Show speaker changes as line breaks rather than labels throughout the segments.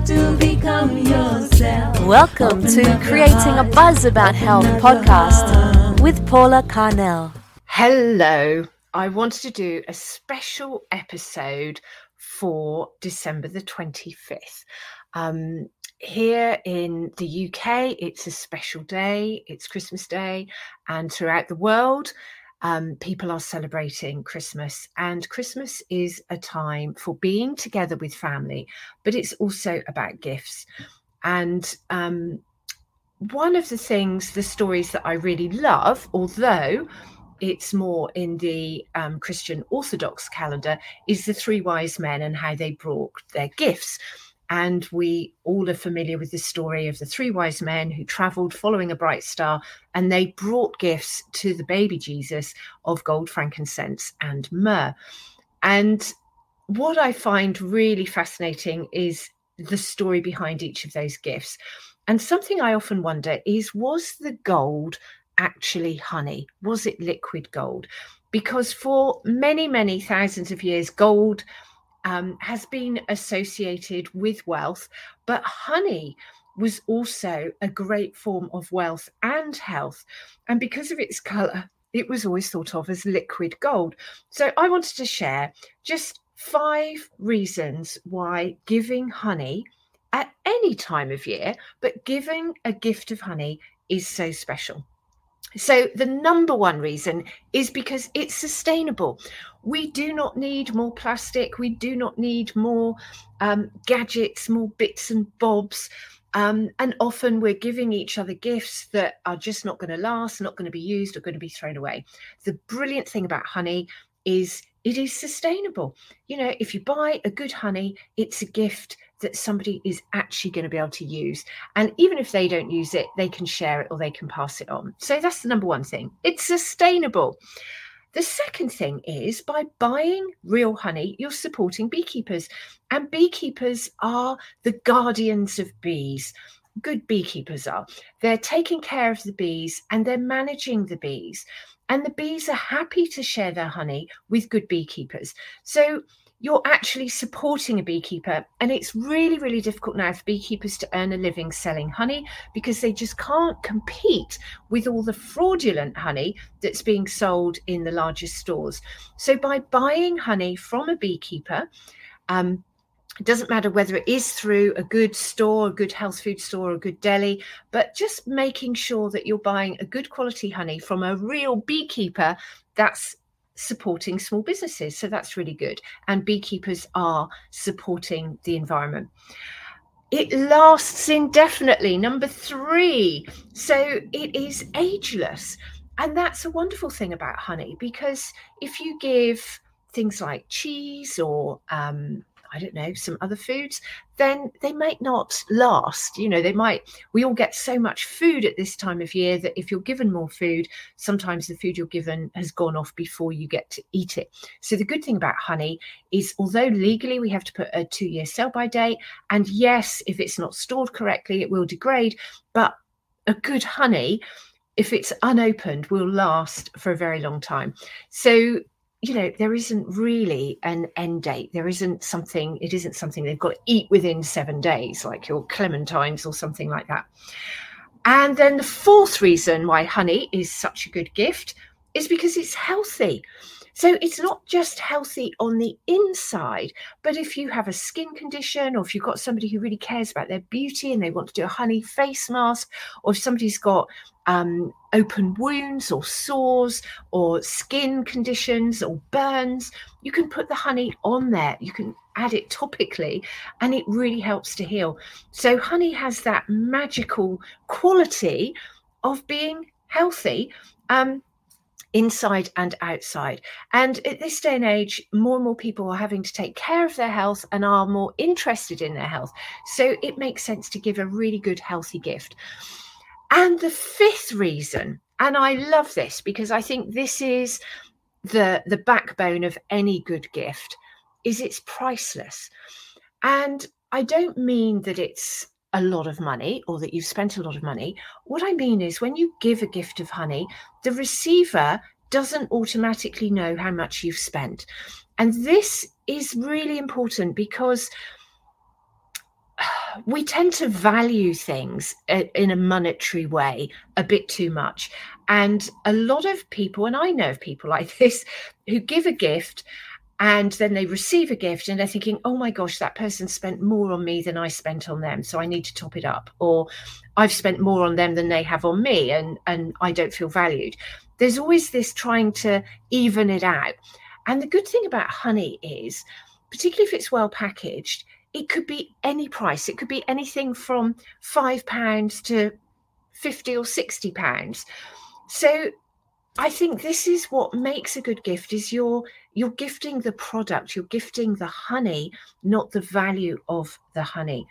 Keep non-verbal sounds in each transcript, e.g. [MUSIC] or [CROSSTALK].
have to become yourself.
Welcome
Open
to Creating a Buzz About Health
open up
podcast with Paula Carnell.
Hello. I wanted to do a special episode for December the 25th. Um, here in the UK, it's a special day, it's Christmas Day, and throughout the world, um, people are celebrating Christmas. And Christmas is a time for being together with family, but it's also about gifts. And um, one of the things, the stories that I really love, although it's more in the um, Christian Orthodox calendar, is the three wise men and how they brought their gifts. And we all are familiar with the story of the three wise men who traveled following a bright star and they brought gifts to the baby Jesus of gold, frankincense, and myrrh. And what I find really fascinating is the story behind each of those gifts. And something I often wonder is was the gold actually honey? Was it liquid gold? Because for many, many thousands of years, gold um, has been associated with wealth, but honey was also a great form of wealth and health. And because of its color, it was always thought of as liquid gold. So I wanted to share just five reasons why giving honey at any time of year, but giving a gift of honey is so special. So, the number one reason is because it's sustainable. We do not need more plastic. We do not need more um, gadgets, more bits and bobs. Um, and often we're giving each other gifts that are just not going to last, not going to be used, or going to be thrown away. The brilliant thing about honey is it is sustainable. You know, if you buy a good honey, it's a gift that somebody is actually going to be able to use. And even if they don't use it, they can share it or they can pass it on. So that's the number one thing. It's sustainable. The second thing is by buying real honey, you're supporting beekeepers. And beekeepers are the guardians of bees. Good beekeepers are. They're taking care of the bees and they're managing the bees. And the bees are happy to share their honey with good beekeepers. So you're actually supporting a beekeeper. And it's really, really difficult now for beekeepers to earn a living selling honey because they just can't compete with all the fraudulent honey that's being sold in the largest stores. So by buying honey from a beekeeper, um, it doesn't matter whether it is through a good store, a good health food store, a good deli, but just making sure that you're buying a good quality honey from a real beekeeper that's supporting small businesses. So that's really good. And beekeepers are supporting the environment. It lasts indefinitely. Number three. So it is ageless. And that's a wonderful thing about honey because if you give things like cheese or um, I don't know, some other foods, then they might not last. You know, they might, we all get so much food at this time of year that if you're given more food, sometimes the food you're given has gone off before you get to eat it. So the good thing about honey is, although legally we have to put a two year sell by date, and yes, if it's not stored correctly, it will degrade, but a good honey, if it's unopened, will last for a very long time. So you know there isn't really an end date. There isn't something it isn't something they've got to eat within seven days like your clementines or something like that. And then the fourth reason why honey is such a good gift is because it's healthy so it's not just healthy on the inside, but if you have a skin condition or if you've got somebody who really cares about their beauty and they want to do a honey face mask, or if somebody's got um, open wounds or sores or skin conditions or burns, you can put the honey on there. You can add it topically and it really helps to heal. So, honey has that magical quality of being healthy. Um, inside and outside. And at this day and age, more and more people are having to take care of their health and are more interested in their health. So it makes sense to give a really good, healthy gift. And the fifth reason, and I love this because I think this is the the backbone of any good gift, is it's priceless. And I don't mean that it's a lot of money or that you've spent a lot of money. What I mean is when you give a gift of honey, the receiver doesn't automatically know how much you've spent. And this is really important because [SIGHS] we tend to value things uh, in a monetary way a bit too much. And a lot of people, and I know of people like [LAUGHS] this, who give a gift and then they receive a gift and they're thinking, oh my gosh, that person spent more on me than I spent on them. So I need to top it up. Or I've spent more on them than they have on me and, and I don't feel valued. There's always this trying to even it out. And the good thing about honey is, particularly if it's well packaged, it could be any price. It could be anything from five pounds to 50 or 60 pounds. So I think this is what makes a good gift is you're you're gifting the product, you're gifting the honey, not the value of the honey.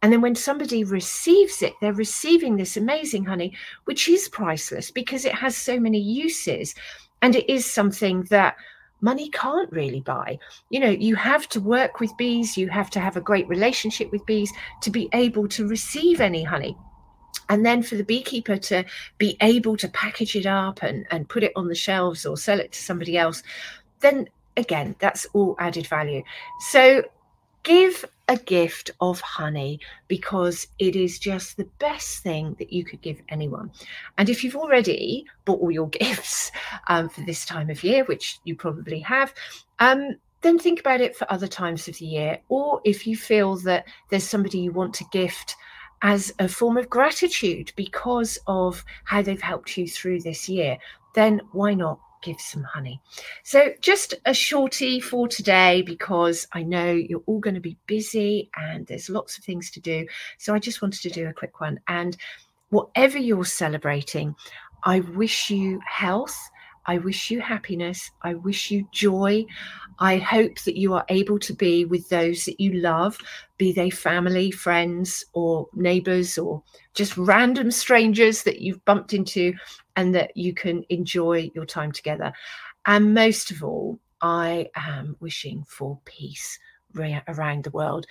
And then when somebody receives it, they're receiving this amazing honey, which is priceless because it has so many uses. And it is something that money can't really buy. You know, you have to work with bees, you have to have a great relationship with bees to be able to receive any honey. And then for the beekeeper to be able to package it up and, and put it on the shelves or sell it to somebody else, then again, that's all added value. So give a gift of honey because it is just the best thing that you could give anyone. And if you've already bought all your [LAUGHS] gifts um, for this time of year, which you probably have, um, then think about it for other times of the year. Or if you feel that there's somebody you want to gift as a form of gratitude because of how they've helped you through this year, then why not give some honey? So, just a shorty for today because I know you're all going to be busy and there's lots of things to do. So, I just wanted to do a quick one. And whatever you're celebrating, I wish you health. I wish you happiness. I wish you joy. I hope that you are able to be with those that you love, be they family, friends, or neighbors, or just random strangers that you've bumped into, and that you can enjoy your time together. And most of all, I am wishing for peace around the world.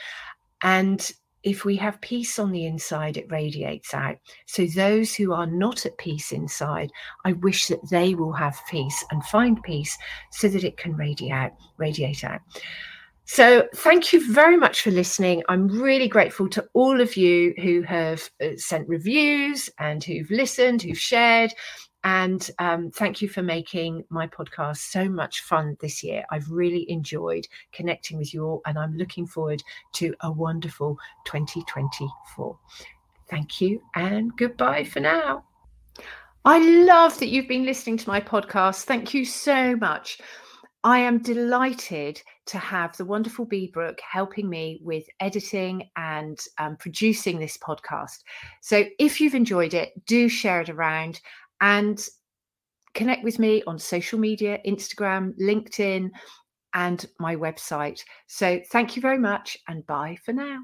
And if we have peace on the inside, it radiates out. So, those who are not at peace inside, I wish that they will have peace and find peace so that it can radiate, radiate out. So, thank you very much for listening. I'm really grateful to all of you who have uh, sent reviews and who've listened, who've shared. And um, thank you for making my podcast so much fun this year. I've really enjoyed connecting with you all, and I'm looking forward to a wonderful 2024. Thank you, and goodbye for now. I love that you've been listening to my podcast. Thank you so much. I am delighted to have the wonderful Bee Brook helping me with editing and um, producing this podcast. So if you've enjoyed it, do share it around and connect with me on social media Instagram, LinkedIn, and my website. So thank you very much and bye for now.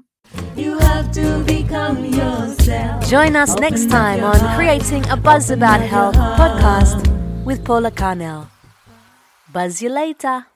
You have to become yourself.
Join us next time on Creating a Buzz About Health podcast with Paula Carnell. Buzz you later.